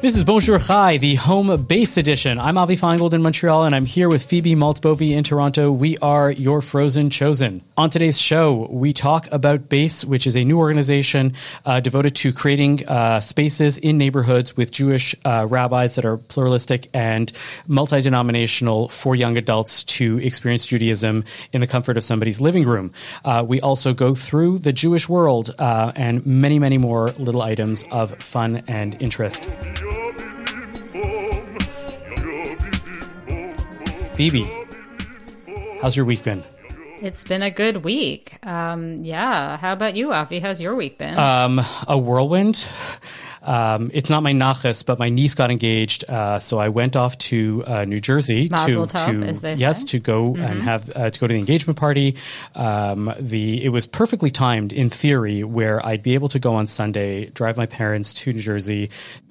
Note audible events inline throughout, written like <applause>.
This is Bonjour Chai, the home base edition. I'm Avi Finegold in Montreal, and I'm here with Phoebe Maltz Bovy in Toronto. We are your Frozen Chosen. On today's show, we talk about BASE, which is a new organization uh, devoted to creating uh, spaces in neighborhoods with Jewish uh, rabbis that are pluralistic and multi denominational for young adults to experience Judaism in the comfort of somebody's living room. Uh, we also go through the Jewish world uh, and many, many more little items of fun and interest. Phoebe, how's your week been? It's been a good week. Um, yeah. How about you, Avi? How's your week been? Um, a whirlwind. Um, it's not my nachas, but my niece got engaged, uh, so I went off to uh, New Jersey Mazel to, tov, to yes say. to go and have uh, to go to the engagement party. Um, the it was perfectly timed in theory, where I'd be able to go on Sunday, drive my parents to New Jersey.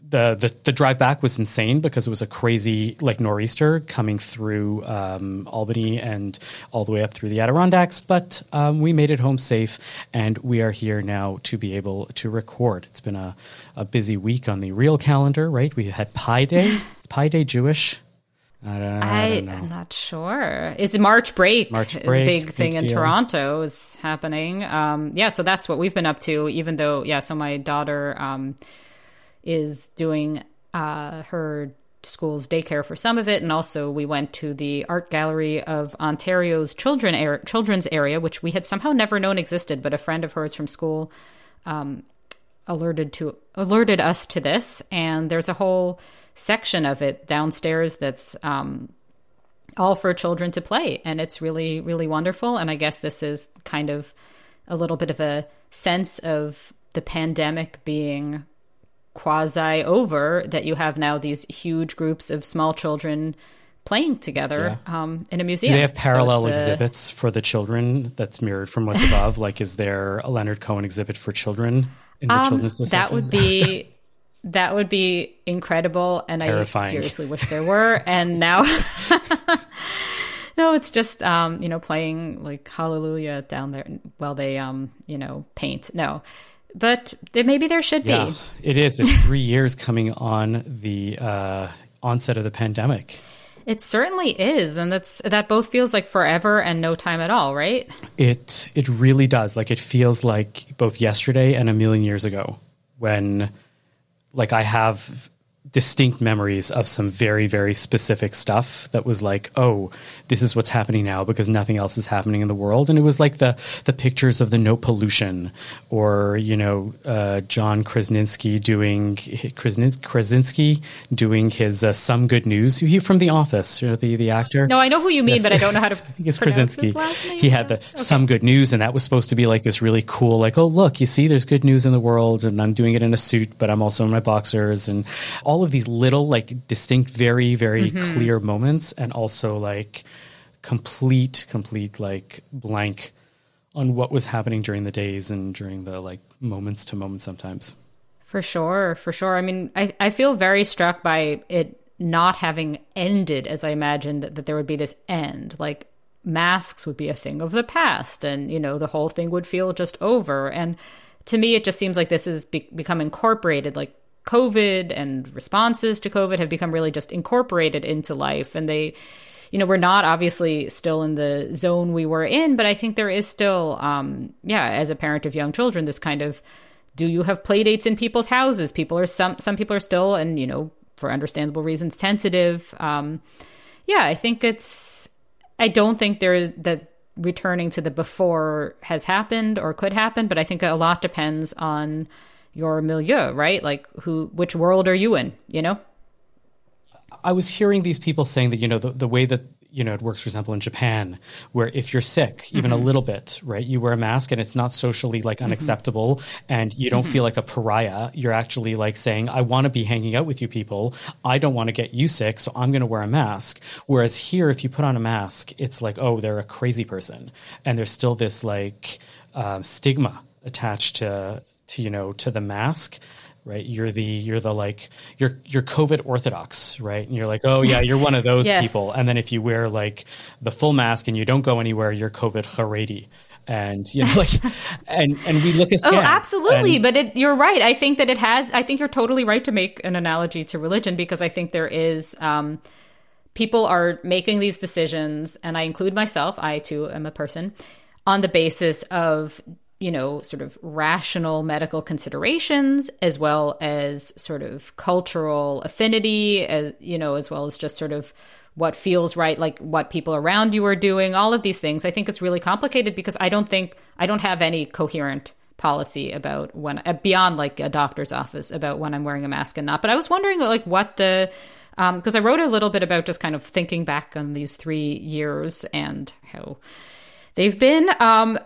The, the the drive back was insane because it was a crazy like nor'easter coming through um, Albany and all the way up through the Adirondacks. But um, we made it home safe, and we are here now to be able to record. It's been a, a busy week on the real calendar, right? We had Pi Day. <laughs> Is Pi Day Jewish? I don't, I I, don't know. am not sure. Is it March break? March break, big thing big in. Toronto is happening. Um, yeah, so that's what we've been up to. Even though, yeah, so my daughter um, is doing uh, her school's daycare for some of it, and also we went to the art gallery of Ontario's children ar- children's area, which we had somehow never known existed, but a friend of hers from school alerted to alerted us to this. And there's a whole section of it downstairs that's um, all for children to play. And it's really really wonderful. And i guess this is kind of a little bit of a sense of the pandemic being quasi over that you have now these huge groups of small children playing together um, in a museum Do they have So parallel a- exhibits for the children that's mirrored from what's above? <laughs> like, is there a Leonard Cohen exhibit for children in the Um, children's that section? would be <laughs> that would be incredible and Terrifying. i seriously wish there were <laughs> and now no it's just um you know playing like hallelujah down there while they um you know paint no but maybe there should Yeah, be it is. It's <laughs> three years coming on the uh, onset of the pandemic. it certainly is and that's that both feels like forever and no time at all right It it really does. Like it feels like both yesterday and a million years ago when like I have distinct memories of some very very specific stuff that was like oh this is what's happening now because nothing else is happening in the world and it was like the the pictures of the no pollution or you know uh, John Krasinski doing Krasinski, Krasinski doing his uh, some good news he from the office you know, the the actor no i know who you mean Yes. but i don't know how to <laughs> I think it's Krasinski. his last name. He had the some good news, and that was supposed to be like this really cool, like, oh look, you see, there's good news in the world, and I'm doing it in a suit, but I'm also in my boxers, and all of these little, like, distinct, very, very Mm-hmm. clear moments, and also like complete, complete, like blank on what was happening during the days and during the like moments to moments sometimes. For sure, for sure. I mean, I, I feel very struck by it not having ended as I imagined that, that there would be this end. Like masks would be a thing of the past, and you know the whole thing would feel just over. And to me, it just seems like this has be- become incorporated. Like COVID and responses to COVID have become really just incorporated into life, and they you know we're not obviously still in the zone we were in but i think there is still um yeah as a parent of young children this kind of do you have play dates in people's houses? People are some some people are still and you know for understandable reasons tentative. Um yeah i think it's i don't think there is that returning to the before has happened or could happen but i think a lot depends on your milieu right like who which world are you in you know I was hearing these people saying that you know the, the way that you know it works, for example, in Japan, where if you're sick, even a mm-hmm. little bit, right, you wear a mask and it's not socially like mm-hmm. unacceptable, and you don't mm-hmm. feel like a pariah. You're actually like saying, "I want to be hanging out with you people. I don't want to get you sick, so I'm going to wear a mask." Whereas here, if you put on a mask, it's like, "Oh, they're a crazy person," and there's still this like um, stigma attached to to you know to the mask right you're the you're the like you're you're covid orthodox right and you're like oh yeah you're one of <laughs> those Yes. people and then if you wear like the full mask and you don't go anywhere you're covid haredi and you know like <laughs> and and we look askance. Oh, absolutely. And, but it, you're right. I think that it has. I think you're totally right to make an analogy to religion because I think there is. Um, people are making these decisions, and I include myself. I too am a person on the basis of you know sort of rational medical considerations as well as sort of cultural affinity as you know as well as just sort of what feels right, like what people around you are doing, all of these things. I think it's really complicated because I don't think I don't have any coherent policy about when uh, beyond like a doctor's office about when I'm wearing a mask and not. But I was wondering like what the because um, I wrote a little bit about just kind of thinking back on these three years and how they've been um,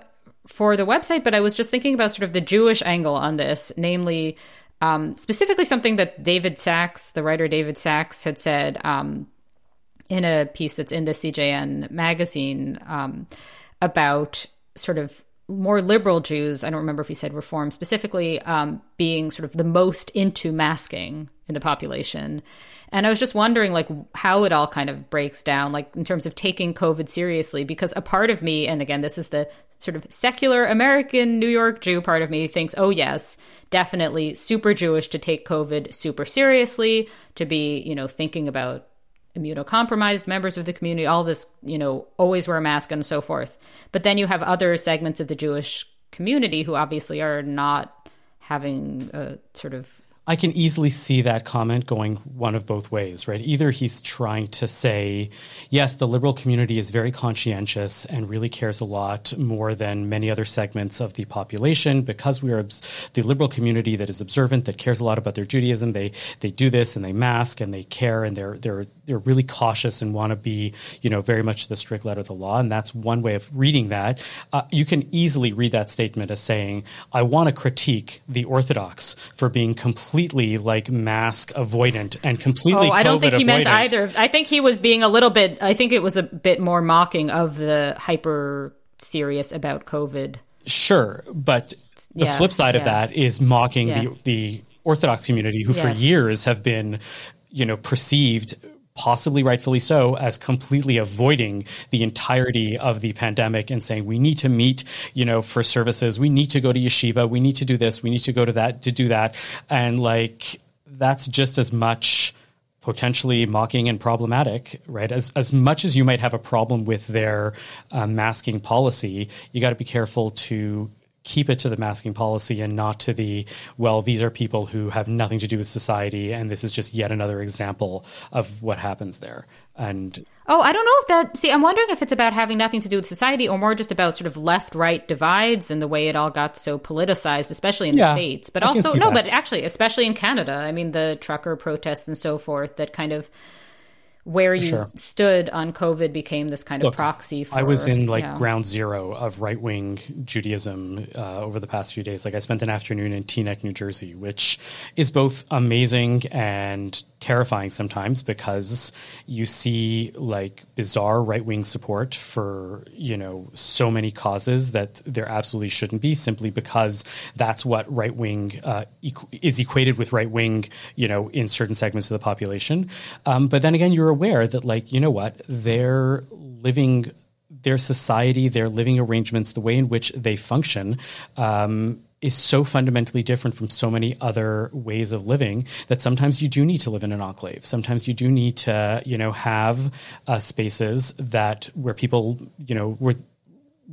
for the website. But I was just thinking about sort of the Jewish angle on this, namely. Um, specifically, something that David Sax, the writer David Sax, had said um, in a piece that's in the CJN magazine um, about sort of more liberal Jews. I don't remember if he said reform specifically, um, being sort of the most into masking in the population. And I was just wondering, like, how it all kind of breaks down, like, in terms of taking COVID seriously, because a part of me, and again, this is the sort of secular American New York Jew part of me, thinks, oh, yes, definitely super Jewish to take COVID super seriously, to be, you know, thinking about immunocompromised members of the community, all this, you know, always wear a mask and so forth. But then you have other segments of the Jewish community who obviously are not having a sort of I can easily see that comment going one of both ways, right? Either he's trying to say, yes, the liberal community is very conscientious and really cares a lot more than many other segments of the population because we are the liberal community that is observant, that cares a lot about their Judaism. They they do this and they mask and they care and they're they're they're really cautious and want to be, you know, very much the strict letter of the law. And that's one way of reading that. Uh, you can easily read that statement as saying, I want to critique the Orthodox for being completely completely like mask avoidant and completely. Oh, I don't think he avoidant. meant either. I think he was being a little bit. I think it was a bit more mocking of the hyper serious about COVID. Sure, but the yeah, flip side yeah. of that is mocking yeah. the the Orthodox community, who yes. for years have been, you know, perceived possibly rightfully so, as completely avoiding the entirety of the pandemic and saying we need to meet, you know, for services, we need to go to yeshiva, we need to do this, we need to go to that to do that, and like that's just as much potentially mocking and problematic, right? As as much as you might have a problem with their uh, masking policy, you got to be careful to keep it to the masking policy and not to the well these are people who have nothing to do with society and this is just yet another example of what happens there and oh i don't know if that see i'm wondering if it's about having nothing to do with society or more just about sort of left right divides and the way it all got so politicized especially in yeah, the states but also no that. but actually especially in canada i mean the trucker protests and so forth that kind of where you sure. stood on COVID became this kind Look, of proxy. For, I was in like yeah. ground zero of right wing Judaism uh, over the past few days. Like I spent an afternoon in Teaneck, New Jersey, which is both amazing and terrifying sometimes because you see like bizarre right wing support for you know so many causes that there absolutely shouldn't be simply because that's what right wing uh, equ- is equated with right wing you know in certain segments of the population. Um, but then again, you're aware that like you know what they're living their society, their living arrangements, the way in which they function. Um, is so fundamentally different from so many other ways of living that sometimes you do need to live in an enclave. Sometimes you do need to, you know, have uh, spaces that where people, you know, where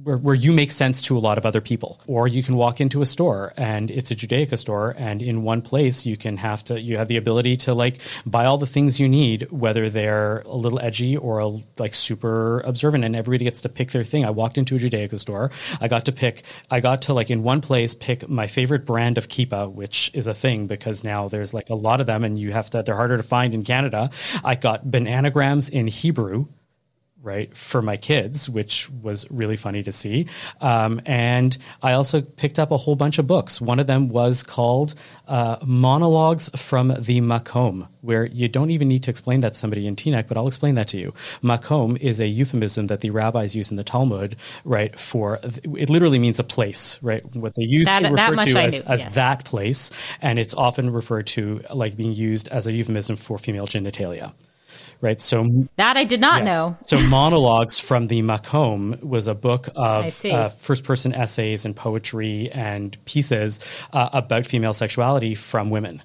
where, where you make sense to a lot of other people. Or you can walk into a store and it's a Judaica store, and in one place you can have to you have the ability to like buy all the things you need, whether they're a little edgy or a, like super observant, and everybody gets to pick their thing. I walked into a Judaica store. I got to pick. I got to like in one place pick my favorite brand of kippah, which is a thing because now there's like a lot of them, and you have to. They're harder to find in Canada. I got bananagrams in Hebrew right for my kids which was really funny to see um, and i also picked up a whole bunch of books one of them was called uh, monologues from the makom where you don't even need to explain that to somebody in Teaneck, but I'll explain that to you. Makom is a euphemism that the rabbis use in the Talmud, right? For it literally means a place, right? What they used that, to refer to as, as yes. that place, and it's often referred to like being used as a euphemism for female genitalia right? So that I did not yes. know. so monologues from the Makom was a book of uh, first-person essays and poetry and pieces uh, about female sexuality from women,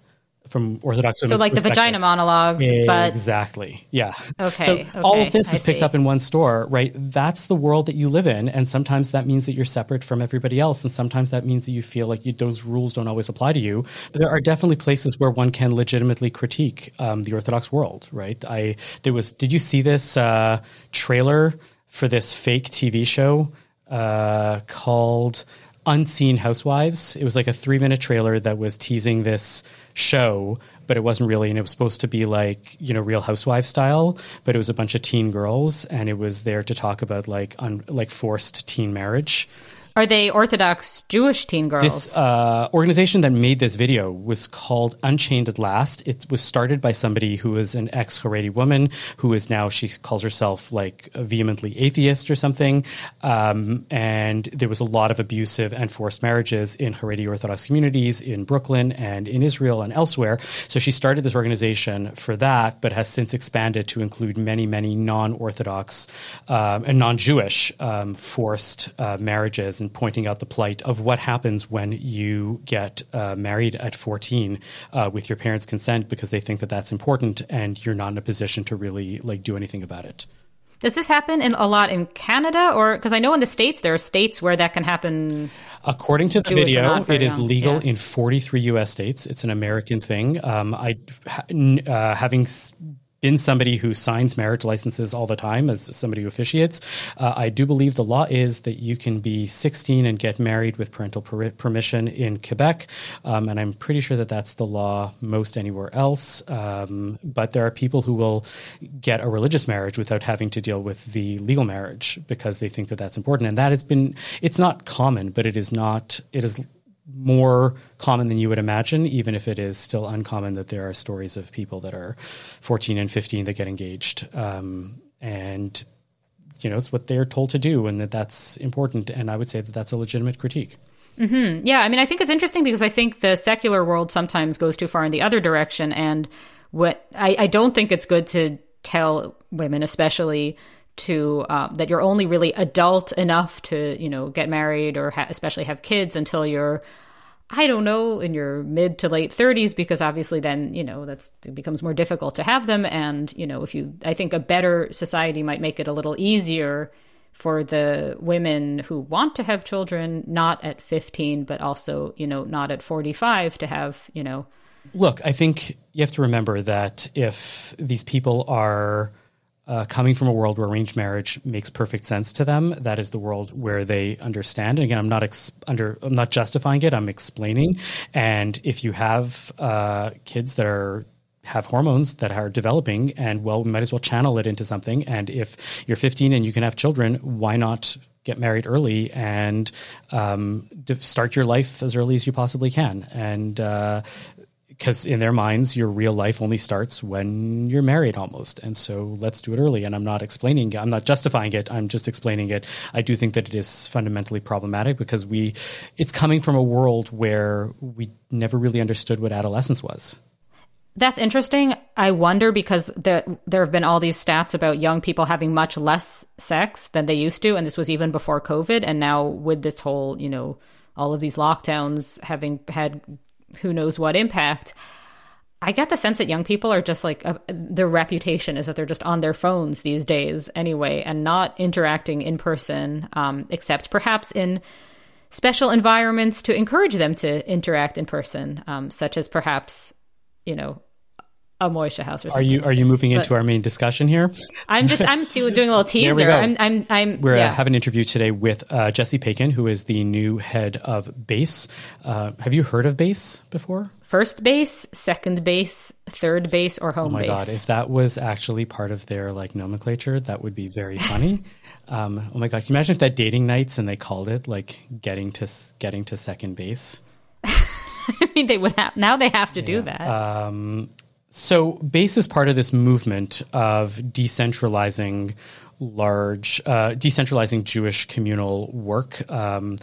from Orthodox So like the vagina monologues, but Exactly. Yeah. Okay, So all of this I is picked see. up in one store, right? That's the world that you live in, and sometimes that means that you're separate from everybody else, and sometimes that means that you feel like you, those rules don't always apply to you. There are definitely places where one can legitimately critique um, the Orthodox world, right? I there was. Did you see this uh, trailer for this fake TV show uh, called? Unseen Housewives. It was like a three minute trailer that was teasing this show, but it wasn't really. And it was supposed to be like, you know, Real Housewives style, but it was a bunch of teen girls and it was there to talk about like, un, like forced teen marriage. Are they Orthodox Jewish teen girls? This uh, organization that made this video was called Unchained at Last. It was started by somebody who is an ex Haredi woman who is now, she calls herself like vehemently atheist or something. Um, and there was a lot of abusive and forced marriages in Haredi Orthodox communities in Brooklyn and in Israel and elsewhere. So she started this organization for that, but has since expanded to include many, many non Orthodox um, and non Jewish um, forced uh, marriages and pointing out the plight of what happens when you get uh, married at 14 uh, with your parents' consent because they think that that's important and you're not in a position to really like do anything about it. Does this happen in a lot in Canada, or because I know in the states there are states where that can happen? According to the Jewish video, it is legal yeah. in 43 U.S. states. It's an American thing. Um, I, ha- n- uh, having been somebody who signs marriage licenses all the time as somebody who officiates, uh, I do believe the law is that you can be 16 and get married with parental per- permission in Quebec, um, and I'm pretty sure that that's the law most anywhere else. Um, but there are people who will get a religious marriage without having to deal with the legal marriage because they think that that's important, and that has been. It's not common, but it is not. It is more common than you would imagine, even if it is still uncommon that there are stories of people that are 14 and 15 that get engaged. Um, and, you know, it's what they're told to do, and that that's important. And I would say that that's a legitimate critique. Yeah, I mean, I think it's interesting because I think the secular world sometimes goes too far in the other direction, and what I, I don't think it's good to tell women, especially to um, that you're only really adult enough to you know get married or ha- especially have kids until you're I don't know in your mid to late 30s because obviously then you know that's it becomes more difficult to have them. And you know if you I think a better society might make it a little easier for the women who want to have children not at 15 but also you know not at 45 to have you know. Look, I think you have to remember that if these people are uh, coming from a world where arranged marriage makes perfect sense to them, that is the world where they understand. And again, I'm not ex- under, I'm not justifying it. I'm explaining. And if you have uh, kids that are have hormones that are developing, and well, we might as well channel it into something. And if you're 15 and you can have children, why not? Get married early and um, start your life as early as you possibly can, and uh, because in their minds your real life only starts when you're married almost and so let's do it early and i'm not explaining it. i'm not justifying it i'm just explaining it i do think that it is fundamentally problematic because we it's coming from a world where we never really understood what adolescence was That's interesting. I wonder because there there have been all these stats about young people having much less sex than they used to, and this was even before COVID. And now with this whole, you know, all of these lockdowns having had who knows what impact, I get the sense that young people are just like uh, their reputation is that they're just on their phones these days anyway, and not interacting in person, um, except perhaps in special environments to encourage them to interact in person, um, such as perhaps you know, a Moishe house or are you are you moving But into our main discussion here I'm just I'm do- doing a little <laughs> There we teaser. I'm I'm I'm we're yeah. uh, have an interview today with uh, jesse Paikin, who is the new head of base uh, have you heard of base before first base, second base, third base, or home Oh my base. god! If that was actually part of their like nomenclature, that would be very funny. <laughs> um, oh my god! Can you imagine if that dating nights and they called it like getting to getting to second base? <laughs> I mean, they would have now. They have to do that. Um, so base is part of this movement of decentralizing large, uh, decentralizing Jewish communal work. Um,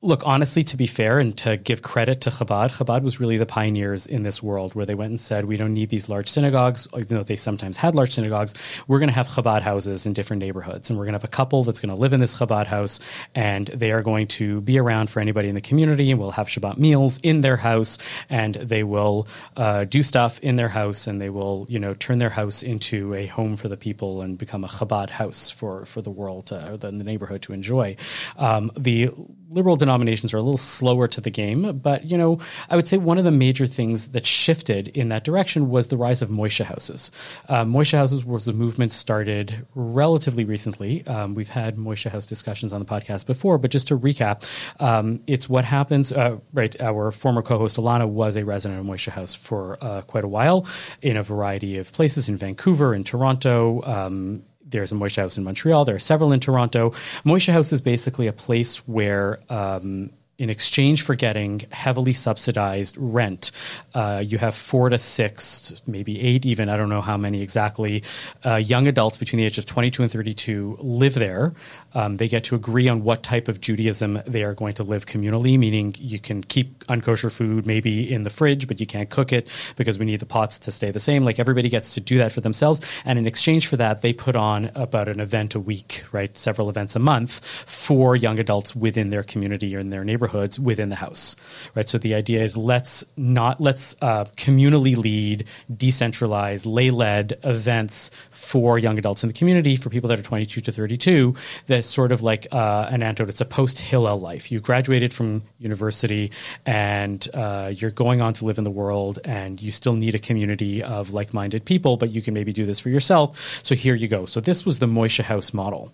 look, honestly, to be fair and to give credit to Chabad, Chabad was really the pioneers in this world where they went and said, we don't need these large synagogues, even though they sometimes had large synagogues. We're going to have Chabad houses in different neighborhoods. And we're going to have a couple that's going to live in this Chabad house and they are going to be around for anybody in the community and we'll have Shabbat meals in their house and they will uh, do stuff in their house and they will, you know, turn their house into a home for the people and become a Chabad house for, for the world, uh, the, the neighborhood to enjoy. Um, the liberal denominations are a little slower to the game, but you know, I would say one of the major things that shifted in that direction was the rise of Moishe houses. Uh, Moishe houses was a movement started relatively recently. Um, we've had Moishe house discussions on the podcast before, but just to recap, um, it's what happens. Uh, right, our former co-host Alana was a resident of Moishe house for uh, quite a while in a variety of places in Vancouver, in Toronto. Um, there's a Moishe House in Montreal. There are several in Toronto. Moishe House is basically a place where um, in exchange for getting heavily subsidized rent, uh, you have four to six, maybe eight, even I don't know how many exactly, uh, young adults between the age of 22 and 32 live there. Um, they get to agree on what type of Judaism they are going to live communally, meaning you can keep unkosher food maybe in the fridge, but you can't cook it because we need the pots to stay the same. Like everybody gets to do that for themselves. And in exchange for that, they put on about an event a week, right? Several events a month for young adults within their community or in their neighborhood neighborhoods within the house, right? So the idea is let's not let's uh, communally lead, decentralized, lay led events for young adults in the community for people that are 22 to 32. That's sort of like uh, an antidote. It's a post Hillel life. You graduated from university and uh, you're going on to live in the world, and you still need a community of like minded people, but you can maybe do this for yourself. So here you go. So this was the Moishe House model.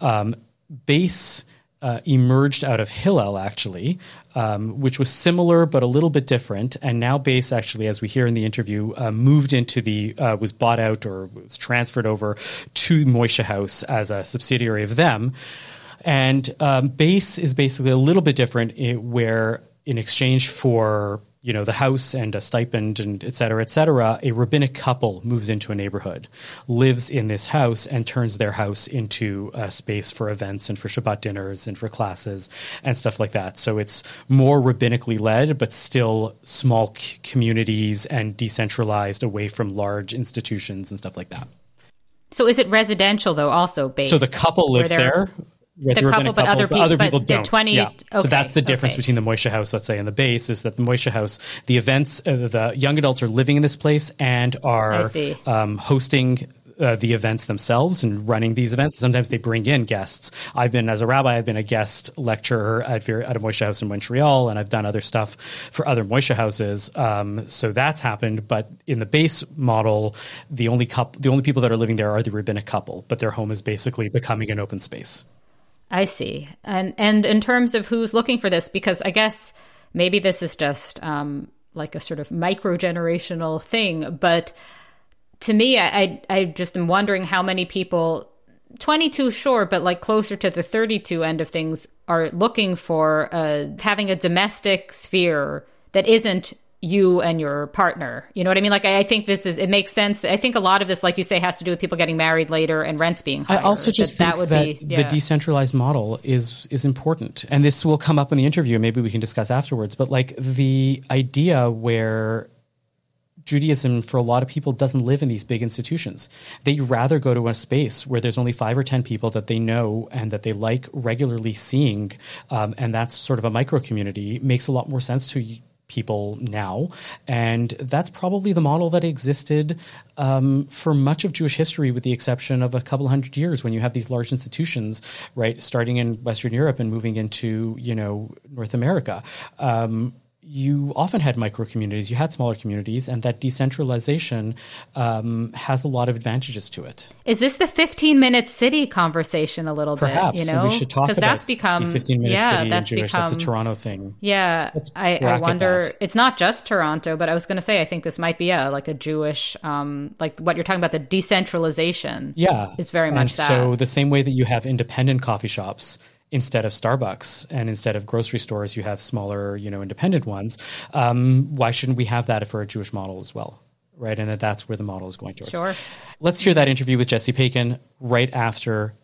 Um, base uh, emerged out of Hillel, actually, um, which was similar but a little bit different. And now Base, actually, as we hear in the interview, uh, moved into the, uh, was bought out or was transferred over to Moishe House as a subsidiary of them. And um, Base is basically a little bit different, eh, where in exchange for you know, the house and a stipend and et cetera, et cetera, a rabbinic couple moves into a neighborhood, lives in this house, and turns their house into a space for events and for Shabbat dinners and for classes and stuff like that. So it's more rabbinically led, but still small c- communities and decentralized away from large institutions and stuff like that. So is it residential though? Also based. So the couple lives there the couple, couple, but other people, other people but don't. 20, yeah. Okay, so that's the difference okay. between the Moishe House, let's say, and the base is that the Moishe House, the events, uh, the young adults are living in this place and are um, hosting uh, the events themselves and running these events. Sometimes they bring in guests. I've been, as a rabbi, I've been a guest lecturer at, at a Moishe House in Montreal, and I've done other stuff for other Moishe houses. Um, so that's happened. But in the base model, the only couple, the only people that are living there are the rabbinic couple, but their home is basically becoming an open space. I see. And and in terms of who's looking for this, because I guess maybe this is just um, like a sort of micro generational thing, but to me, I, I I just am wondering how many people 22 sure but like closer to the 32 end of things are looking for uh, having a domestic sphere that isn't you and your partner. You know what I mean? Like, I, I, think this is, it makes sense. I think a lot of this, like you say, has to do with people getting married later and rents being higher. I also just that, think that, that be, yeah. the decentralized model is, is important. And this will come up in the interview. Maybe we can discuss afterwards. But like the idea where Judaism, for a lot of people, doesn't live in these big institutions. They'd rather go to a space where there's only five or 10 people that they know and that they like regularly seeing. Um, and that's sort of a micro community, makes a lot more sense to people now. And that's probably the model that existed um, for much of Jewish history, with the exception of a couple hundred years when you have these large institutions, right, starting in Western Europe and moving into, you know, North America. Um, you often had micro communities, you had smaller communities, and that decentralization um, has a lot of advantages to it. Is this the 15 minute city conversation a little Perhaps, bit? You know, we should talk about that's become 15 minute yeah, city that's in Jewish. Become, that's a Toronto thing. Yeah, I, I, wonder. That. It's not just Toronto, but I was going to say I think this might be a like a Jewish, um, like what you're talking about. The decentralization, yeah, is very and much that. So the same way that you have independent coffee shops instead of Starbucks and instead of grocery stores, you have smaller, you know, independent ones. Um, why shouldn't we have that for a Jewish model as well? Right, and that that's where the model is going towards. Sure. Let's hear that interview with Jesse Paikin right after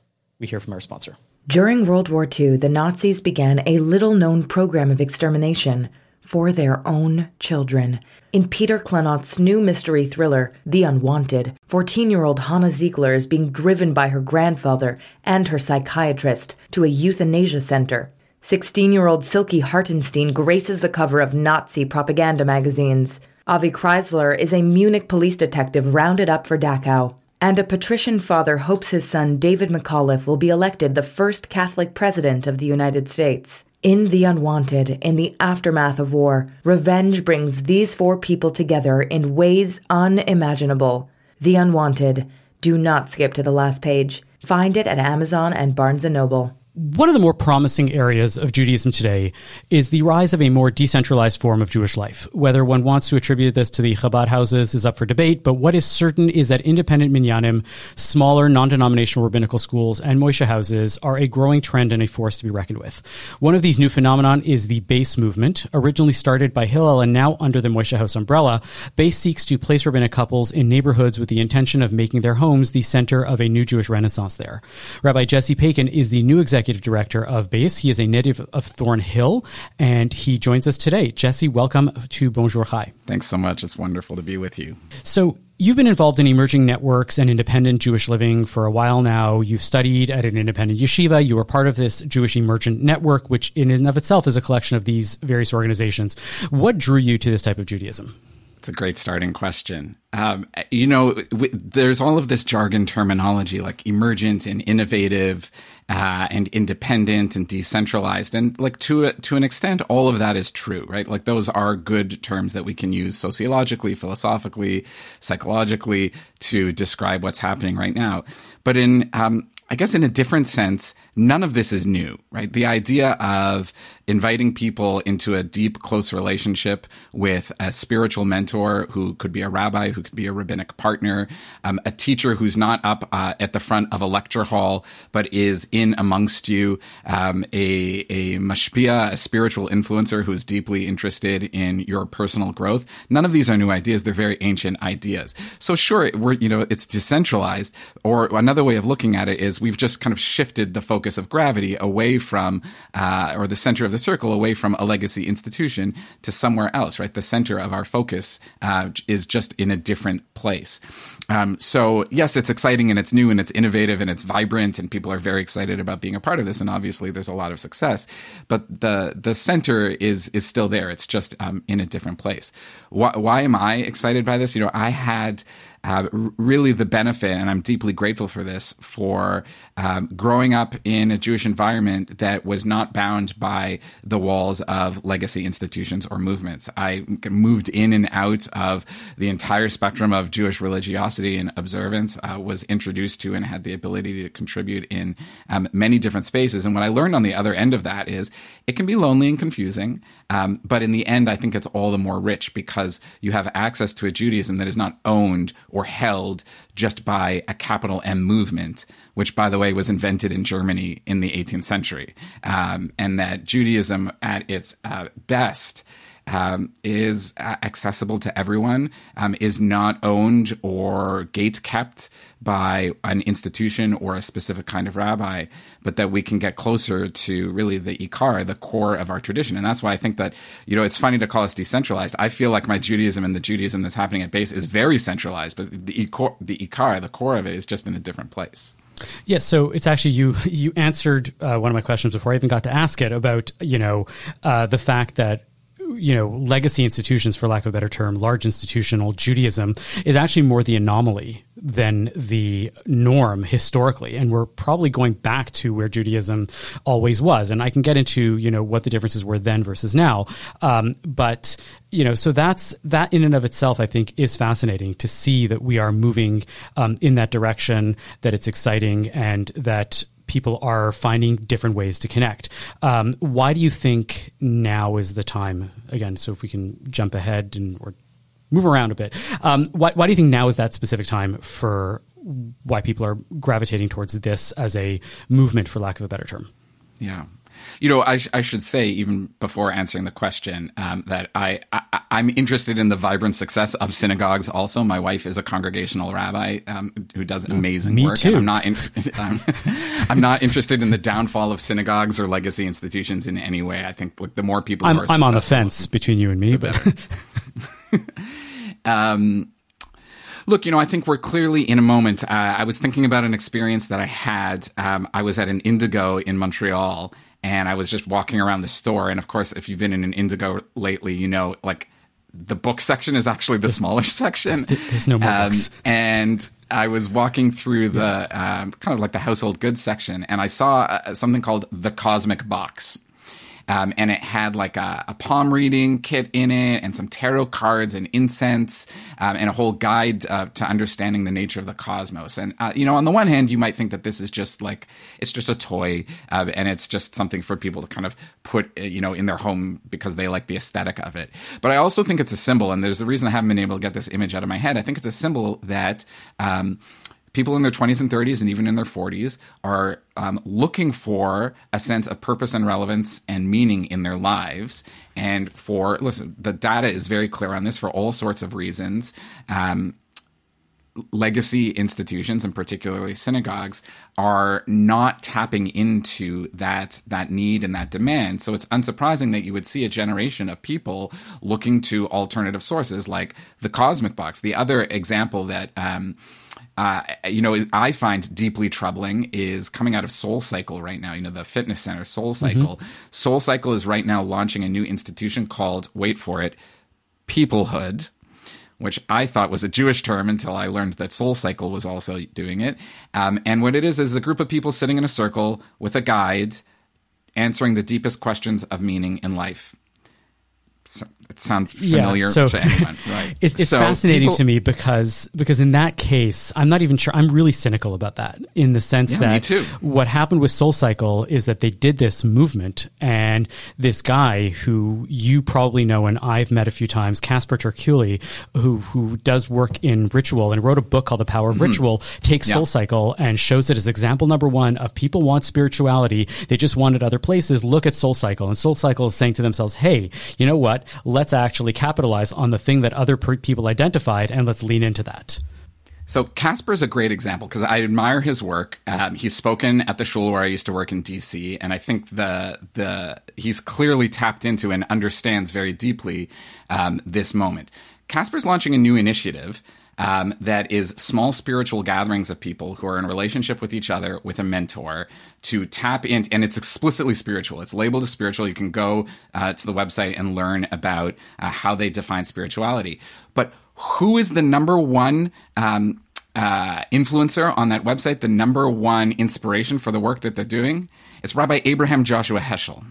we hear from our sponsor. During World War II, the Nazis began a little known program of extermination for their own children. In Peter Clanott's new mystery thriller, The Unwanted, 14 year old Hannah Ziegler is being driven by her grandfather and her psychiatrist to a euthanasia center. 16 year old Silky Hartenstein graces the cover of Nazi propaganda magazines. Avi Kreisler is a Munich police detective rounded up for Dachau. And a patrician father hopes his son David McAuliffe will be elected the first Catholic president of the United States. In The Unwanted, in the aftermath of war, revenge brings these four people together in ways unimaginable. The Unwanted. Do not skip to the last page. Find it at Amazon and Barnes & Noble. One of the more promising areas of Judaism today is the rise of a more decentralized form of Jewish life. Whether one wants to attribute this to the Chabad houses is up for debate, but what is certain is that independent minyanim, smaller non-denominational rabbinical schools, and Moishe houses are a growing trend and a force to be reckoned with. One of these new phenomenon is the base movement. Originally started by Hillel and now under the Moishe House umbrella, Base seeks to place rabbinic couples in neighborhoods with the intention of making their homes the center of a new Jewish renaissance there. Rabbi Jesse Paikin is the new executive executive director of BASE. He is a native of Thornhill, and he joins us today. Jesse, welcome to Bonjour Chai. Thanks so much. It's wonderful to be with you. So, You've been involved in emerging networks and independent Jewish living for a while now. You've studied at an independent yeshiva. You were part of this Jewish Emergent Network, which in and of itself is a collection of these various organizations. What drew you to this type of Judaism? It's a great starting question. Um, you know, w- there's all of this jargon terminology like emergent and innovative uh, and independent and decentralized, and like to a, to an extent, all of that is true, right? Like those are good terms that we can use sociologically, philosophically, psychologically to describe what's happening right now. But in um, I guess in a different sense, none of this is new, right? The idea of inviting people into a deep, close relationship with a spiritual mentor who could be a rabbi, who could be a rabbinic partner, um, a teacher who's not up uh, at the front of a lecture hall, but is in amongst you, um, a, a mashpia, a spiritual influencer who's deeply interested in your personal growth. None of these are new ideas. They're very ancient ideas. So sure, we're, you know, it's decentralized or another way of looking at it is we've just kind of shifted the focus of gravity away from, uh, or the center of the circle away from a legacy institution to somewhere else, right? The center of our focus uh, is just in a different place. Um, so yes, it's exciting and it's new and it's innovative and it's vibrant and people are very excited about being a part of this. And obviously there's a lot of success, but the, the center is, is still there. It's just um, in a different place. Why, why am I excited by this? You know, I had, uh, really the benefit, and I'm deeply grateful for this, for um, growing up in a Jewish environment that was not bound by the walls of legacy institutions or movements. I moved in and out of the entire spectrum of Jewish religiosity and observance, uh, was introduced to and had the ability to contribute in um, many different spaces. And what I learned on the other end of that is it can be lonely and confusing, um, but in the end, I think it's all the more rich because you have access to a Judaism that is not owned or held just by a capital M movement, which, by the way, was invented in Germany in the 18th century, um, and that Judaism at its uh, best um, is accessible to everyone, um, is not owned or gate kept by an institution or a specific kind of rabbi, but that we can get closer to really the ikar, the core of our tradition. And that's why I think that, you know, it's funny to call us decentralized. I feel like my Judaism and the Judaism that's happening at base is very centralized, but the ikar, the, ikar, the core of it is just in a different place. Yes, yeah, so it's actually you. You answered uh, one of my questions before I even got to ask it about you know uh, the fact that you know, legacy institutions, for lack of a better term, large institutional Judaism is actually more the anomaly than the norm historically. And we're probably going back to where Judaism always was. And I can get into, you know, what the differences were then versus now. Um, but, you know, so that's, that in and of itself, I think is fascinating to see that we are moving um, in that direction, that it's exciting and that people are finding different ways to connect. Um, why do you think now is the time? Again, so if we can jump ahead and or move around a bit, um, why, why do you think now is that specific time for why people are gravitating towards this as a movement, for lack of a better term? Yeah. You know, I, sh- I should say even before answering the question um, that I, I am interested in the vibrant success of synagogues. Also, my wife is a congregational rabbi um, who does amazing Me work. too. I'm not in, <laughs> I'm, I'm, not interested in the downfall of synagogues or legacy institutions in any way. I think like, the more people I'm, I'm on the fence between you and me, but <laughs> um, Look, you know, I think we're clearly in a moment. Uh, I was thinking about an experience that I had. Um, I was at an Indigo in Montreal, and I was just walking around the store. And of course, if you've been in an Indigo lately, you know, like the book section is actually the smaller <laughs> section. There's no more um, books. And I was walking through the um, kind of like the household goods section, and I saw uh, something called the Cosmic Box. Um, and it had like a, a, palm reading kit in it and some tarot cards and incense um, and a whole guide uh, to understanding the nature of the cosmos. And, uh, you know, on the one hand, you might think that this is just like, it's just a toy uh, and it's just something for people to kind of put, uh, you know, in their home because they like the aesthetic of it. But I also think it's a symbol, and there's a reason I haven't been able to get this image out of my head. I think it's a symbol that, um, people in their 20s and 30s and even in their 40s are um, looking for a sense of purpose and relevance and meaning in their lives. And for listen the data is very clear on this for all sorts of reasons. Um, legacy institutions and particularly synagogues are not tapping into that that need and that demand. So it's unsurprising that you would see a generation of people looking to alternative sources like the cosmic box. The other example that um, uh, you know, I find deeply troubling is coming out of Soul Cycle right now. You know, the fitness center, Soul mm-hmm. Cycle. Mm-hmm. Soul Cycle is right now launching a new institution called, wait for it, Peoplehood, which I thought was a Jewish term until I learned that Soul Cycle was also doing it. Um, and what it is is a group of people sitting in a circle with a guide answering the deepest questions of meaning in life it sounds familiar yeah, so to anyone, <laughs> right? It, it's so fascinating people, to me because because in that case, I'm not even sure. I'm really cynical about that in the sense yeah, that what happened with Soul Cycle is that they did this movement, and this guy who you probably know and I've met a few times, Casper ter Kuile, who who does work in ritual and wrote a book called The Power of mm-hmm. Ritual, takes yeah. Soul Cycle and shows it as example number one of people want spirituality, they just want it other places. Look at Soul Cycle, and Soul Cycle is saying to themselves, "Hey, you know what? Let's actually capitalize on the thing that other per- people identified, and let's lean into that. So Casper is a great example because I admire his work. Um, he's spoken at the shul where I used to work in DC, and I think the the he's clearly tapped into and understands very deeply um, this moment. Casper's launching a new initiative um, that is small spiritual gatherings of people who are in relationship with each other with a mentor to tap in, and it's explicitly spiritual. It's labeled as spiritual. You can go uh, to the website and learn about uh, how they define spirituality. But who is the number one? Um, uh, influencer on that website, the number one inspiration for the work that they're doing, it's Rabbi Abraham Joshua Heschel.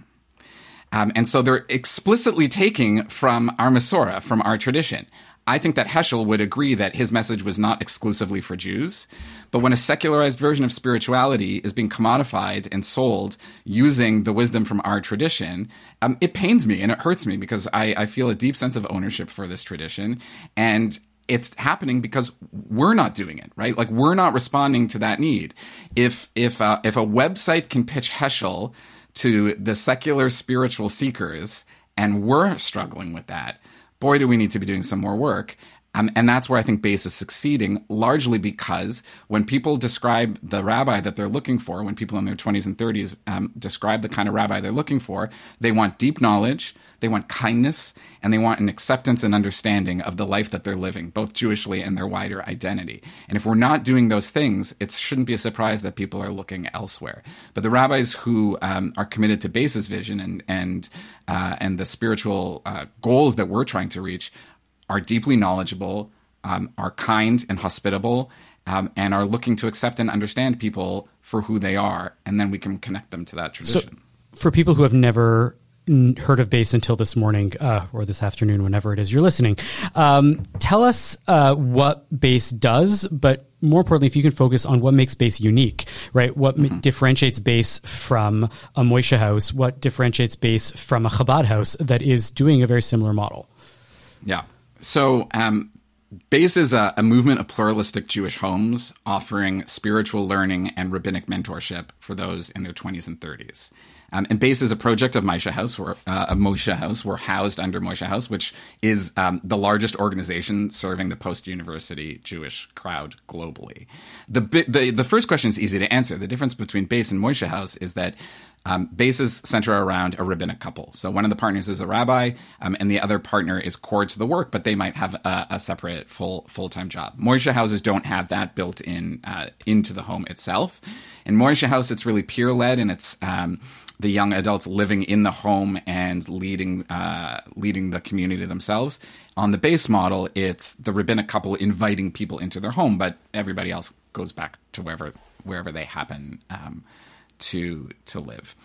Um, and so they're explicitly taking from our Masorah, from our tradition. I think that Heschel would agree that his message was not exclusively for Jews. But when a secularized version of spirituality is being commodified and sold using the wisdom from our tradition, um, it pains me and it hurts me because I, I feel a deep sense of ownership for this tradition. And it's happening because we're not doing it right like we're not responding to that need if if uh, if a website can pitch heschel to the secular spiritual seekers and we're struggling with that boy, do we need to be doing some more work. Um, and that's where I think Base is succeeding, largely because when people describe the rabbi that they're looking for, when people in their 20s and 30s um, describe the kind of rabbi they're looking for, they want deep knowledge, they want kindness, and they want an acceptance and understanding of the life that they're living, both Jewishly and their wider identity. And if we're not doing those things, it shouldn't be a surprise that people are looking elsewhere. But the rabbis who um, are committed to Base's vision and and uh, and the spiritual uh, goals that we're trying to reach are deeply knowledgeable, um, are kind and hospitable, um, and are looking to accept and understand people for who they are, and then we can connect them to that tradition. So, for people who have never heard of base until this morning uh, or this afternoon, whenever it is you're listening, um, tell us uh, what base does, but more importantly, if you can focus on what makes base unique, right? What mm-hmm. m- differentiates base from a Moishe house? What differentiates base from a Chabad house that is doing a very similar model? Yeah. So, um, Base is a, a, movement of pluralistic Jewish homes offering spiritual learning and rabbinic mentorship for those in their 20s and 30s. Um, and Base is a project of Moishe House, where, uh, of Moishe House. We're housed under Moishe House, which is um, the largest organization serving the post-university Jewish crowd globally. The, the the first question is easy to answer. The difference between Base and Moishe House is that um, bases center around a rabbinic couple. So one of the partners is a rabbi, um, and the other partner is core to the work, but they might have a, a separate full full time job. Moishe houses don't have that built in uh, into the home itself. In Moishe House, it's really peer led, and it's um, the young adults living in the home and leading uh, leading the community themselves. On the base model, it's the rabbinic couple inviting people into their home, but everybody else goes back to wherever wherever they happen. To to live.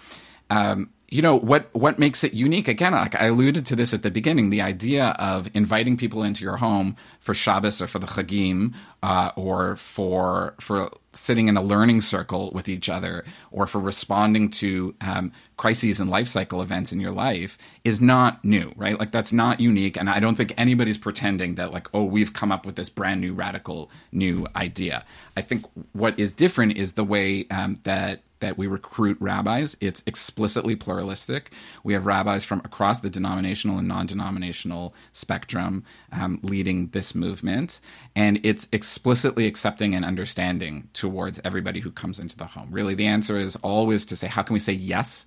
Um, you know what what makes it unique? Again like i alluded to this at the beginning the idea of inviting people into your home for shabbos or for the chagim uh, or for for sitting in a learning circle with each other or for responding to um, crises and life cycle events in your life is not new right? Like that's not unique and i don't think anybody's pretending that like oh we've come up with this brand new radical new idea. I think what is different is the way um, that that we recruit rabbis. It's explicitly pluralistic. We have rabbis from across the denominational and non denominational spectrum um, leading this movement. And it's explicitly accepting and understanding towards everybody who comes into the home. Really, the answer is always to say, how can we say yes?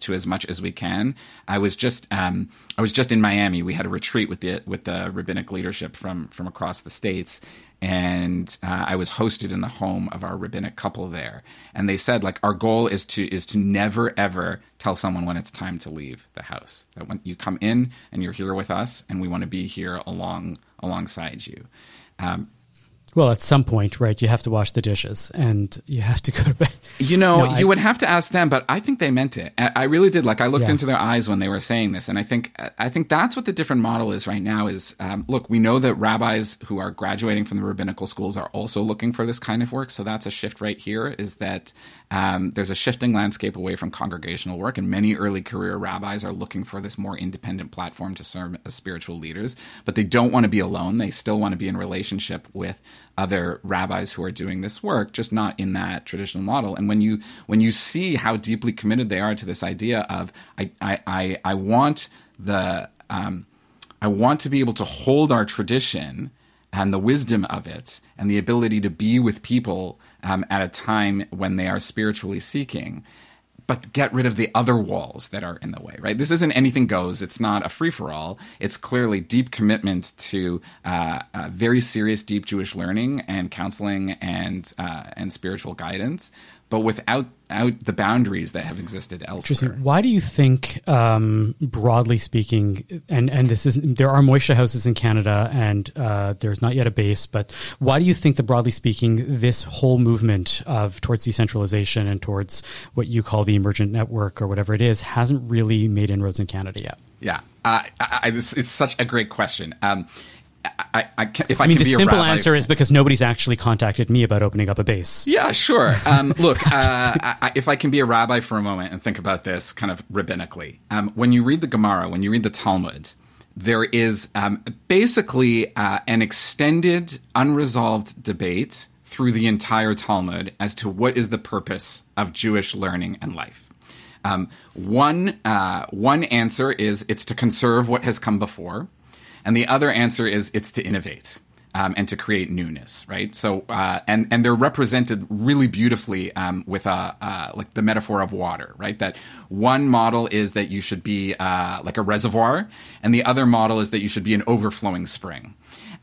to as much as we can. I was just um, I was just in Miami. We had a retreat with the with the rabbinic leadership from from across the states, and uh, I was hosted in the home of our rabbinic couple there. And they said, like, our goal is to is to never ever tell someone when it's time to leave the house. That when you come in and you're here with us, and we want to be here along alongside you. Um, well, at some point, right, you have to wash the dishes and you have to go to bed. You know, no, you I, would have to ask them, but I think they meant it. I really did. Like, I looked yeah. into their eyes when they were saying this, and I think I think that's what the different model is right now. Is um, look, we know that rabbis who are graduating from the rabbinical schools are also looking for this kind of work. So that's a shift right here. Is that um, there's a shifting landscape away from congregational work, and many early career rabbis are looking for this more independent platform to serve as spiritual leaders. But they don't want to be alone. They still want to be in relationship with other rabbis who are doing this work, just not in that traditional model. And when you when you see how deeply committed they are to this idea of I I I, I want the um, I want to be able to hold our tradition and the wisdom of it and the ability to be with people um, at a time when they are spiritually seeking but get rid of the other walls that are in the way, right? This isn't anything goes. It's not a free for all. It's clearly deep commitment to uh, uh, very serious, deep Jewish learning and counseling and uh, and spiritual guidance, but without out the boundaries that have existed elsewhere. Why do you think, um, broadly speaking, and and this is there are Moishe houses in Canada, and uh, there's not yet a base, but why do you think that broadly speaking, this whole movement of towards decentralization and towards what you call the emergent network or whatever it is hasn't really made inroads in Canada yet? Yeah, uh, I, I, this is such a great question. Um, I, I, if I, I mean, the simple rabbi, answer is because nobody's actually contacted me about opening up a base. Yeah, sure. <laughs> Um, look, uh, I, if I can be a rabbi for a moment and think about this kind of rabbinically, um, when you read the Gemara, when you read the Talmud, there is um, basically uh, an extended, unresolved debate through the entire Talmud as to what is the purpose of Jewish learning and life. Um, one uh, one answer is it's to conserve what has come before. And the other answer is it's to innovate. Um, and to create newness, right? So, uh, and and they're represented really beautifully um, with a uh, like the metaphor of water, right? That one model is that you should be uh, like a reservoir, and the other model is that you should be an overflowing spring.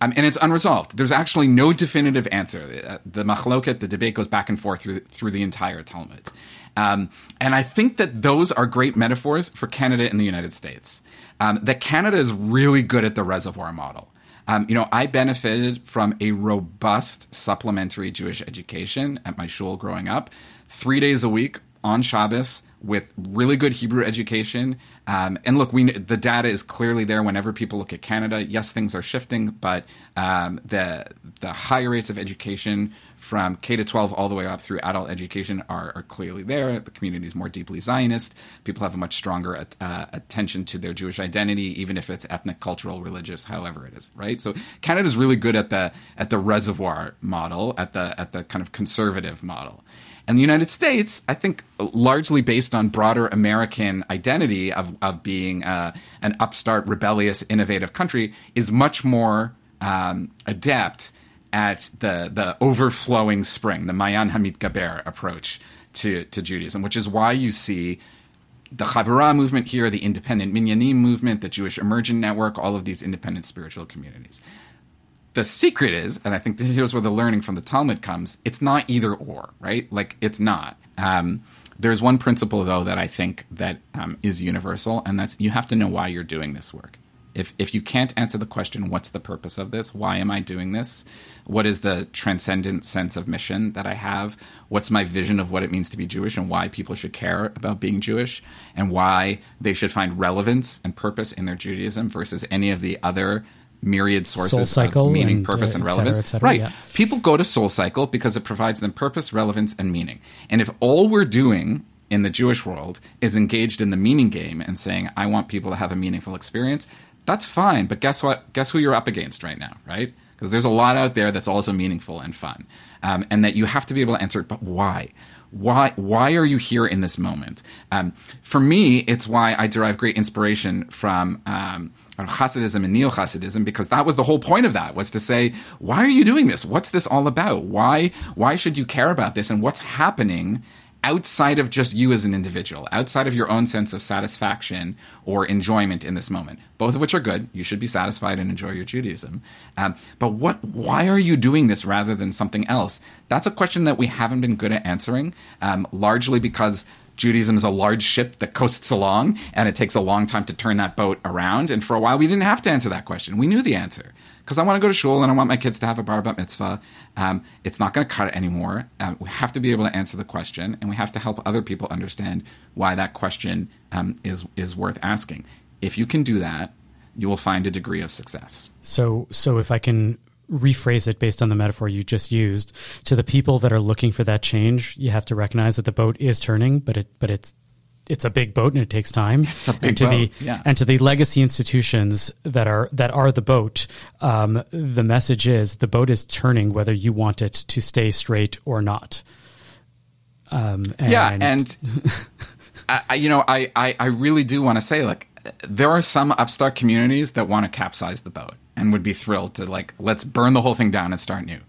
Um, and it's unresolved. There's actually no definitive answer. Uh, the machloket, the debate goes back and forth through through the entire Talmud. Um, and I think that those are great metaphors for Canada and the United States um, that Canada is really good at the reservoir model. Um, you know, I benefited from a robust supplementary Jewish education at my shul growing up, three days a week on Shabbos with really good Hebrew education. Um, and look, we the data is clearly there. Whenever people look at Canada, yes, things are shifting, but um, the the high rates of education from K to 12 all the way up through adult education are, are clearly there. The community is more deeply Zionist. People have a much stronger uh, attention to their Jewish identity, even if it's ethnic, cultural, religious, however it is, right? So Canada's really good at the at the reservoir model, at the at the kind of conservative model. And the United States, I think, largely based on broader American identity of, of being uh, an upstart, rebellious, innovative country, is much more um, adept at the the overflowing spring, the Ma'ayan HaMitgaber approach to, to Judaism, which is why you see the Chavurah movement here, the independent Minyanim movement, the Jewish Emergent Network, all of these independent spiritual communities. The secret is, and I think here's where the learning from the Talmud comes, it's not either or, right? Like, it's not. Um, there's one principle, though, that I think that um, is universal, and that's you have to know why you're doing this work. If, if you can't answer the question, what's the purpose of this? Why am I doing this? What is the transcendent sense of mission that I have? What's my vision of what it means to be Jewish and why people should care about being Jewish and why they should find relevance and purpose in their Judaism versus any of the other myriad sources of meaning, and, purpose, uh, and relevance. Cetera, cetera, right. Yeah. People go to Soul Cycle because it provides them purpose, relevance, and meaning. And if all we're doing in the Jewish world is engaged in the meaning game and saying, I want people to have a meaningful experience, that's fine. But guess what? Guess who you're up against right now, right? Because there's a lot out there that's also meaningful and fun, um, and that you have to be able to answer. But why? Why? Why are you here in this moment? Um, for me, it's why I derive great inspiration from. Um, Hasidism and Neo Hasidism, because that was the whole point of that was to say, why are you doing this? What's this all about? Why why should you care about this? And what's happening outside of just you as an individual, outside of your own sense of satisfaction or enjoyment in this moment, both of which are good. You should be satisfied and enjoy your Judaism. Um, but what? Why are you doing this rather than something else? That's a question that we haven't been good at answering, um, largely because Judaism is a large ship that coasts along, and it takes a long time to turn that boat around. And for a while, we didn't have to answer that question. We knew the answer because I want to go to shul and I want my kids to have a bar bat mitzvah. Um, it's not going to cut it anymore. Uh, we have to be able to answer the question, and we have to help other people understand why that question um, is is worth asking. If you can do that, you will find a degree of success. So, so if I can rephrase it based on the metaphor you just used to the people that are looking for that change you have to recognize that the boat is turning but it but it's it's a big boat and it takes time. <laughs> It's a big and to boat. The, yeah. And to the legacy institutions that are that are the boat, um, the message is the boat is turning whether you want it to stay straight or not. Um, and yeah, and <laughs> I, you know, I, I, I really do want to say like there are some upstart communities that want to capsize the boat and would be thrilled to like let's burn the whole thing down and start new.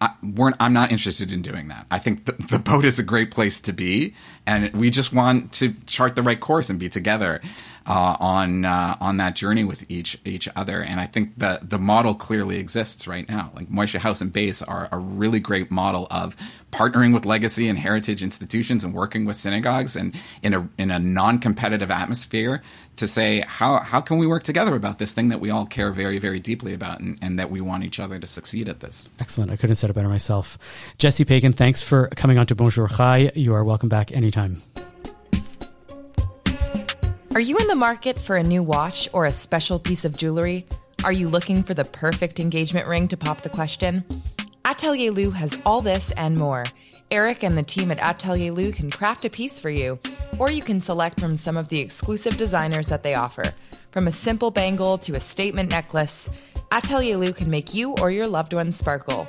I, am not interested in doing that. I think the, the, boat is a great place to be, and we just want to chart the right course and be together uh, on uh, on that journey with each each other. And I think the the model clearly exists right now. Like Moishe House and Base are a really great model of partnering with legacy and heritage institutions and working with synagogues and in a in a non competitive atmosphere to say how how can we work together about this thing that we all care very very deeply about and, and that we want each other to succeed at this. Excellent. I couldn't have said it better myself. Jesse Paikin, thanks for coming on to Bonjour Chai. You are welcome back anytime. Are you in the market for a new watch or a special piece of jewelry? Are you looking for the perfect engagement ring to pop the question? Atelier Lou has all this and more. Eric and the team at Atelier Lou can craft a piece for you, or you can select from some of the exclusive designers that they offer. From a simple bangle to a statement necklace, Atelier Lou can make you or your loved ones sparkle.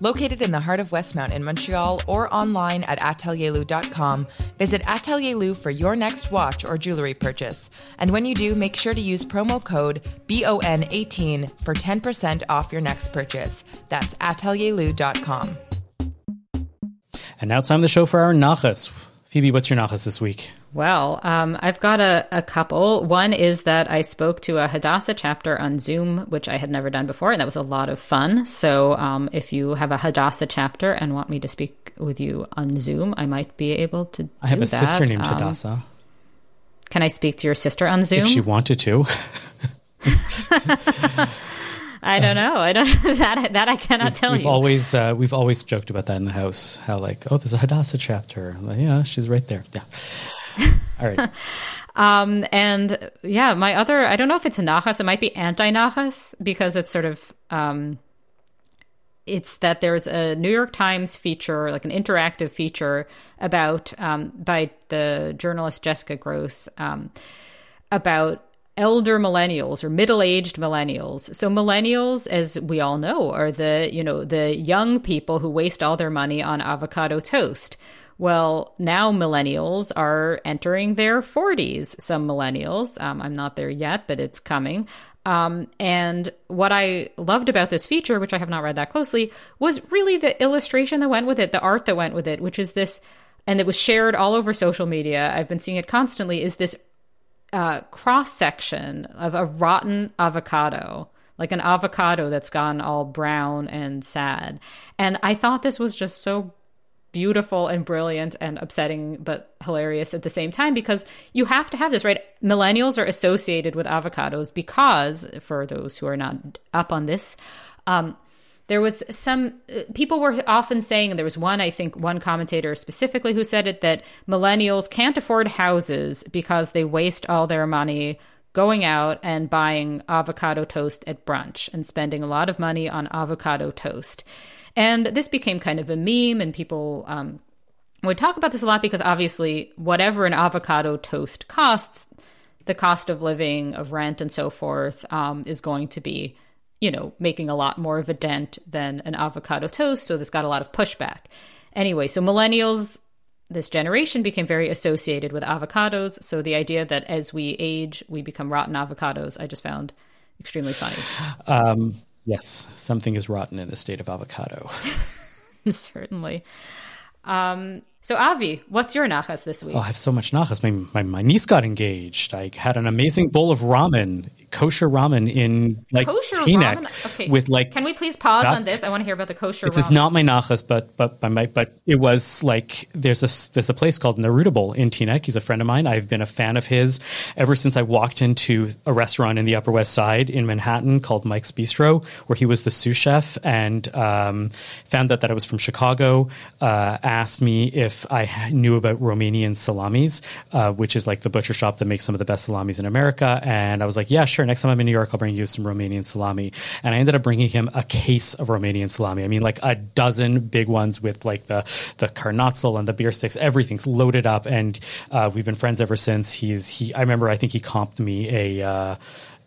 Located in the heart of Westmount in Montreal or online at atelierlou.com, visit Atelier Lou for your next watch or jewelry purchase. And when you do, make sure to use promo code BON18 for 10% off your next purchase. That's atelierlou.com. And now it's time to show for our nachas. Phoebe, what's your nachas this week? Well, um, I've got a, a couple. One is that I spoke to a Hadassah chapter on Zoom, which I had never done before, and that was a lot of fun. So um, if you have a Hadassah chapter and want me to speak with you on Zoom, I might be able to I have a that. sister named um, Hadassah. Can I speak to your sister on Zoom? If she wanted to. <laughs> <laughs> I don't know. I don't <laughs> that that I cannot we've, tell we've you. Always uh, we've always joked about that in the house. How like oh, there's a Hadassah chapter. Like, yeah, she's right there. Yeah. <laughs> All right. um, and yeah, my other I don't know if it's a nachas. It might be anti nachas because it's sort of um, it's that there's a New York Times feature, like an interactive feature about um, by the journalist Jessica Grose um, about elder millennials or middle-aged millennials. So millennials as we all know are the, you know, the young people who waste all their money on avocado toast Well, now millennials are entering their 40s. Some millennials, um, I'm not there yet, but it's coming. Um, and what I loved about this feature, which I have not read that closely, was really the illustration that went with it, the art that went with it, which is this, and it was shared all over social media. I've been seeing it constantly. Is this uh, cross section of a rotten avocado? like an avocado that's gone all brown and sad. And I thought this was just so beautiful and brilliant and upsetting but hilarious at the same time because you have to have this right millennials are associated with avocados because for those who are not up on this um, there was some uh, people were often saying and there was one i think one commentator specifically who said it that millennials can't afford houses because they waste all their money going out and buying avocado toast at brunch and spending a lot of money on avocado toast. And this became kind of a meme, and people um, would talk about this a lot because obviously, whatever an avocado toast costs, the cost of living, of rent, and so forth um, is going to be, you know, making a lot more of a dent than an avocado toast. So this got a lot of pushback. Anyway, so millennials, this generation became very associated with avocados. So the idea that as we age, we become rotten avocados, I just found extremely funny. Um, Yes, something is rotten in the state of avocado. <laughs> Certainly. Um, so, Avi, what's your nachas this week? Oh, I have so much nachas. My, my, my niece got engaged. I had an amazing bowl of ramen kosher ramen in like kosher Teaneck okay. with like. Can we please pause on this? I want to hear about the kosher. This ramen. is not my nachas, but but my but it was like there's a there's a place called Narutable in Teaneck. He's a friend of mine. I've been a fan of his ever since I walked into a restaurant in the Upper West Side in Manhattan called Mike's Bistro, where he was the sous chef, and um, found out that I was from Chicago. Uh, asked me if I knew about Romanian salamis, uh, which is like the butcher shop that makes some of the best salamis in America, and I was like, yeah, sure next time I'm in New York, I'll bring you some Romanian salami. And I ended up bringing him a case of Romanian salami. I mean, like a dozen big ones with like the the karnatzel and the beer sticks, everything's loaded up. And uh, we've been friends ever since. He's he. I remember, I think he comped me a. Uh,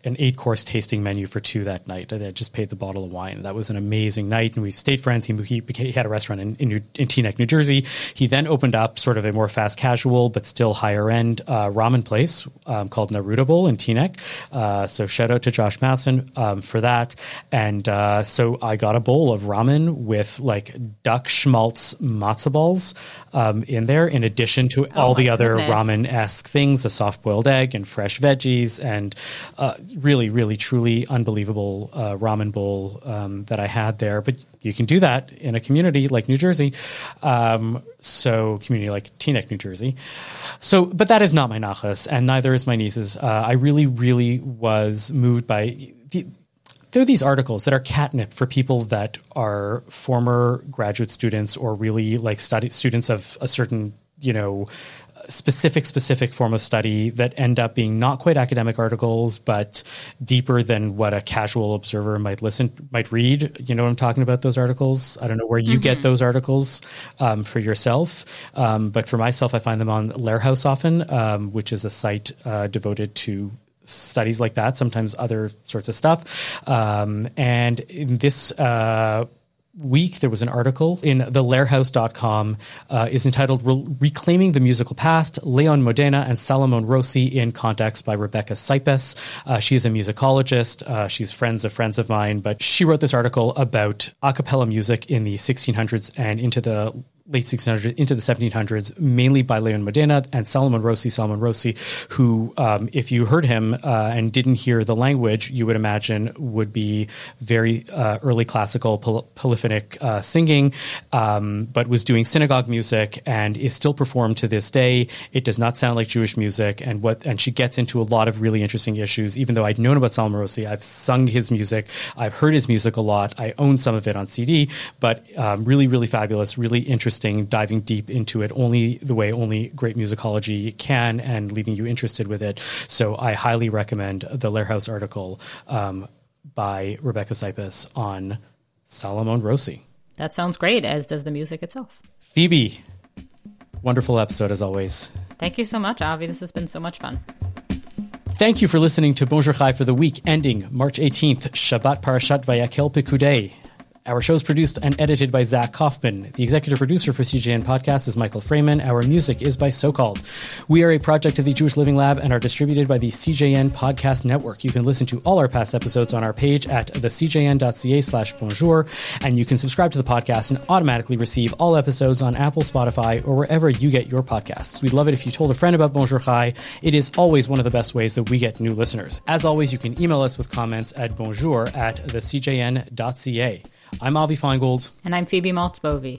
an eight course tasting menu for two that night. I just paid the bottle of wine. That was an amazing night, and we stayed friends. He, he, became, he had a restaurant in, in, New, in Teaneck, New Jersey. He then opened up sort of a more fast casual but still higher end uh, ramen place um, called Narutable in Teaneck. Uh, so shout out to Josh Masson um, for that. And uh, so I got a bowl of ramen with like duck schmaltz matzo balls um, in there, in addition to oh all the other ramen esque things, a soft boiled egg and fresh veggies and uh, really, really, truly unbelievable uh, ramen bowl um, that I had there. But you can do that in a community like New Jersey. Um, so, community like Teaneck, New Jersey. So, but that is not my nachas, and neither is my niece's. Uh, I really, really was moved by the. There are these articles that are catnip for people that are former graduate students or really like study students of a certain you know specific specific form of study that end up being not quite academic articles but deeper than what a casual observer might listen might read. You know what i'm talking about those articles? I don't know where you mm-hmm. get those articles um, for yourself. Um, but for myself i find them on Lehrhaus often um, which is a site uh, devoted to studies like that sometimes other sorts of stuff. Um, and in this uh, week there was an article in the lehrhaus.com uh, is entitled Re- reclaiming the musical past leon modena and salomon rossi in context by rebecca Cypess. Uh, she's a musicologist. Uh, she's friends of friends of mine but she wrote this article about a cappella music in the 1600s and into the late 1600s into the 1700s, mainly by Leon Modena and Salomon Rossi. Salomon Rossi, who, um, if you heard him uh, and didn't hear the language, you would imagine would be very uh, early classical poly- polyphonic uh, singing, um, but was doing synagogue music and is still performed to this day. It does not sound like Jewish music, and what and she gets into a lot of really interesting issues. Even though I'd known about Salomon Rossi, I've sung his music, I've heard his music a lot, I own some of it on CD, but um, really, really fabulous, really interesting interesting, diving deep into it only the way only great musicology can and leaving you interested with it. So I highly recommend the Lehrhaus article um, by Rebecca Cypess on Salomon Rossi. That sounds great, as does the music itself. Phoebe, wonderful episode as always. Thank you so much, Avi. This has been so much fun. Thank you for listening to Bonjour Chai for the week ending March 18th, Shabbat Parashat Vayakhel Pekudei. Our show is produced and edited by Zach Kauffman. The executive producer for CJN Podcast is Michael Fraiman. Our music is by So Called. We are a project of the Jewish Living Lab and are distributed by the CJN Podcast Network. You can listen to all our past episodes on our page at thecjn.ca slash bonjour, and you can subscribe to the podcast and automatically receive all episodes on Apple, Spotify, or wherever you get your podcasts. We'd love it if you told a friend about Bonjour Chai. It is always one of the best ways that we get new listeners. As always, you can email us with comments at bonjour at thecjn.ca. I'm Avi Finegold. And I'm Phoebe Maltz Bovy.